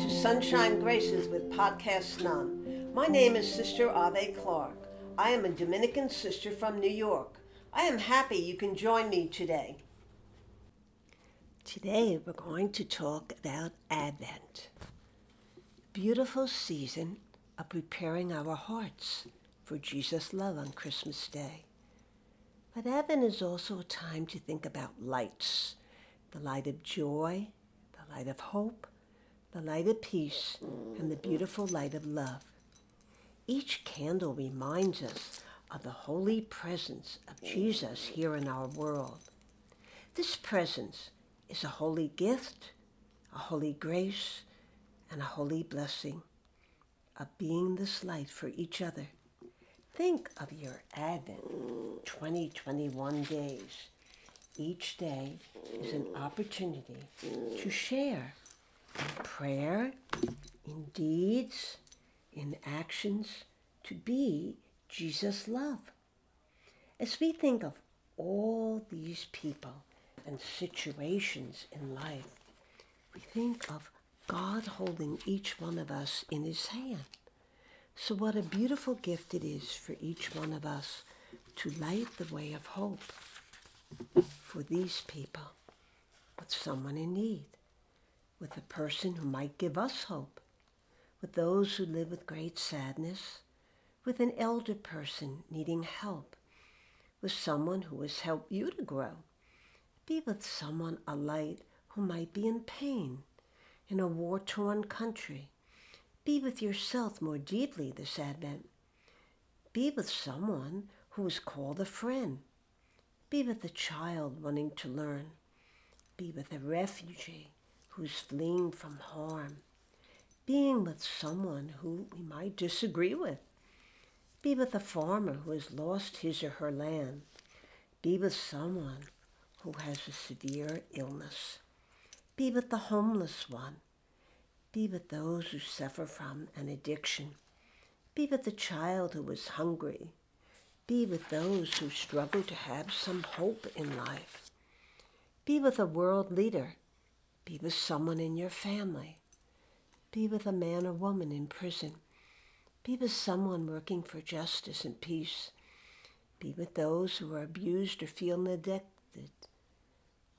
To Sunshine Graces with Podcast None. My name is Sister Ave Clark. I am a Dominican sister from New York. I am happy you can join me today. Today we're going to talk about Advent. Beautiful season of preparing our hearts for Jesus' love on Christmas Day. But Advent is also a time to think about lights the light of joy, the light of hope, the light of peace, and the mm. beautiful light of love. Each candle reminds us of the holy presence of mm. Jesus here in our world. This presence is a holy gift, a holy grace, and a holy blessing of being this light for each other. Think of your Advent 2021 days. Each day is an opportunity to share prayer, in deeds, in actions, to be Jesus' love. As we think of all these people and situations in life, we think of God holding each one of us in his hand. So what a beautiful gift it is for each one of us to light the way of hope for these people, with someone in need with a person who might give us hope, with those who live with great sadness, with an elder person needing help, with someone who has helped you to grow. Be with someone a light who might be in pain in a war-torn country. Be with yourself more deeply this Advent. Be with someone who is called a friend. Be with a child wanting to learn. Be with a refugee who's fleeing from harm, being with someone who we might disagree with, be with a farmer who has lost his or her land, be with someone who has a severe illness, be with the homeless one, be with those who suffer from an addiction, be with the child who is hungry, be with those who struggle to have some hope in life. Be with a world leader be with someone in your family. Be with a man or woman in prison. Be with someone working for justice and peace. Be with those who are abused or feel neglected.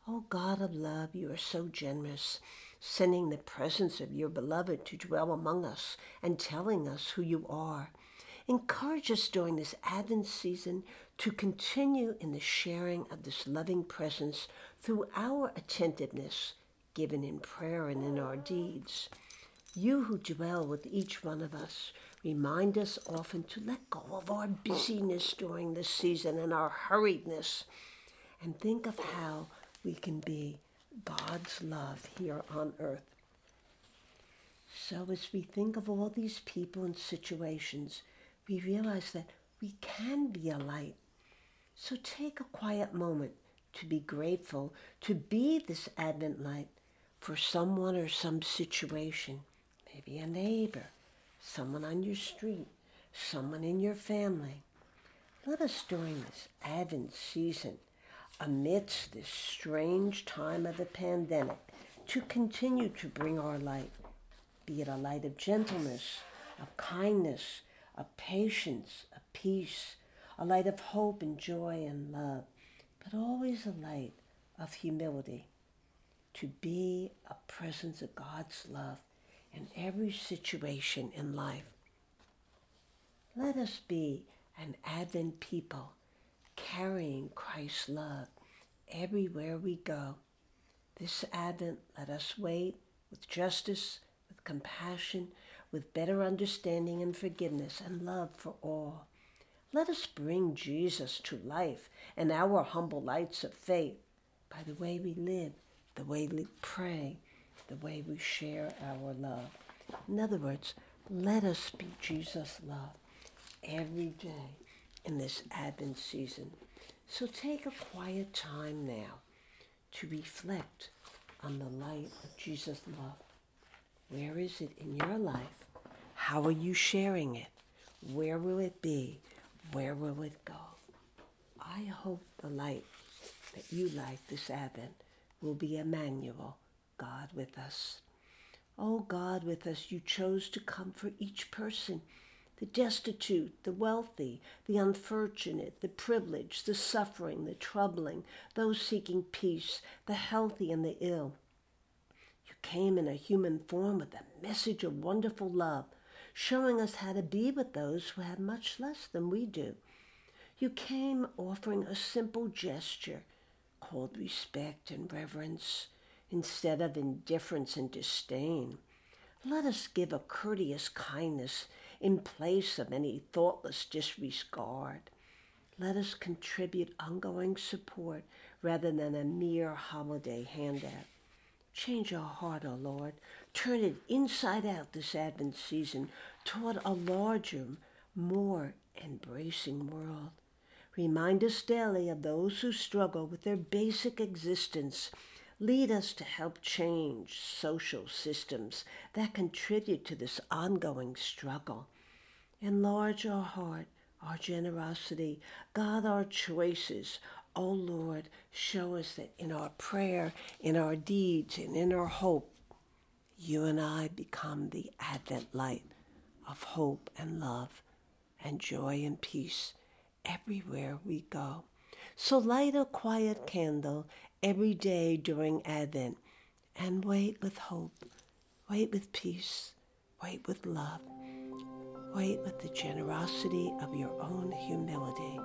Oh God of love, you are so generous, sending the presence of your beloved to dwell among us and telling us who you are. Encourage us during this Advent season to continue in the sharing of this loving presence through our attentiveness given in prayer and in our deeds. You who dwell with each one of us, remind us often to let go of our busyness during this season and our hurriedness and think of how we can be God's love here on earth. So, as we think of all these people and situations, we realize that we can be a light. So, take a quiet moment to be grateful to be this Advent light for someone or some situation, maybe a neighbor, someone on your street, someone in your family. Let us during this Advent season, amidst this strange time of the pandemic, to continue to bring our light, be it a light of gentleness, of kindness, of patience, of peace, a light of hope and joy and love, but always a light of humility to be a presence of God's love in every situation in life. Let us be an Advent people carrying Christ's love everywhere we go. This Advent, let us wait with justice, with compassion, with better understanding and forgiveness and love for all. Let us bring Jesus to life and our humble lights of faith by the way we live the way we pray, the way we share our love. In other words, let us be Jesus' love every day in this Advent season. So take a quiet time now to reflect on the light of Jesus' love. Where is it in your life? How are you sharing it? Where will it be? Where will it go? I hope the light that you light this Advent will be Emmanuel, God with us. Oh God, with us you chose to come for each person the destitute, the wealthy, the unfortunate, the privileged, the suffering, the troubling, those seeking peace, the healthy and the ill. You came in a human form with a message of wonderful love, showing us how to be with those who have much less than we do. You came offering a simple gesture called respect and reverence instead of indifference and disdain. Let us give a courteous kindness in place of any thoughtless disregard. Let us contribute ongoing support rather than a mere holiday handout. Change our heart, O oh Lord. Turn it inside out this Advent season toward a larger, more embracing world. Remind us daily of those who struggle with their basic existence Lead us to help change social systems that contribute to this ongoing struggle. Enlarge our heart, our generosity, God, our choices. O oh Lord, show us that in our prayer, in our deeds, and in our hope, you and I become the Advent light of hope and love and joy and peace everywhere we go. So light a quiet candle every day during Advent and wait with hope, wait with peace, wait with love, wait with the generosity of your own humility.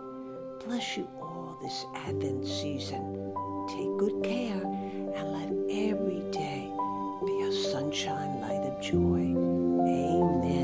Bless you all this Advent season. Take good care and let every day be a sunshine light of joy. Amen.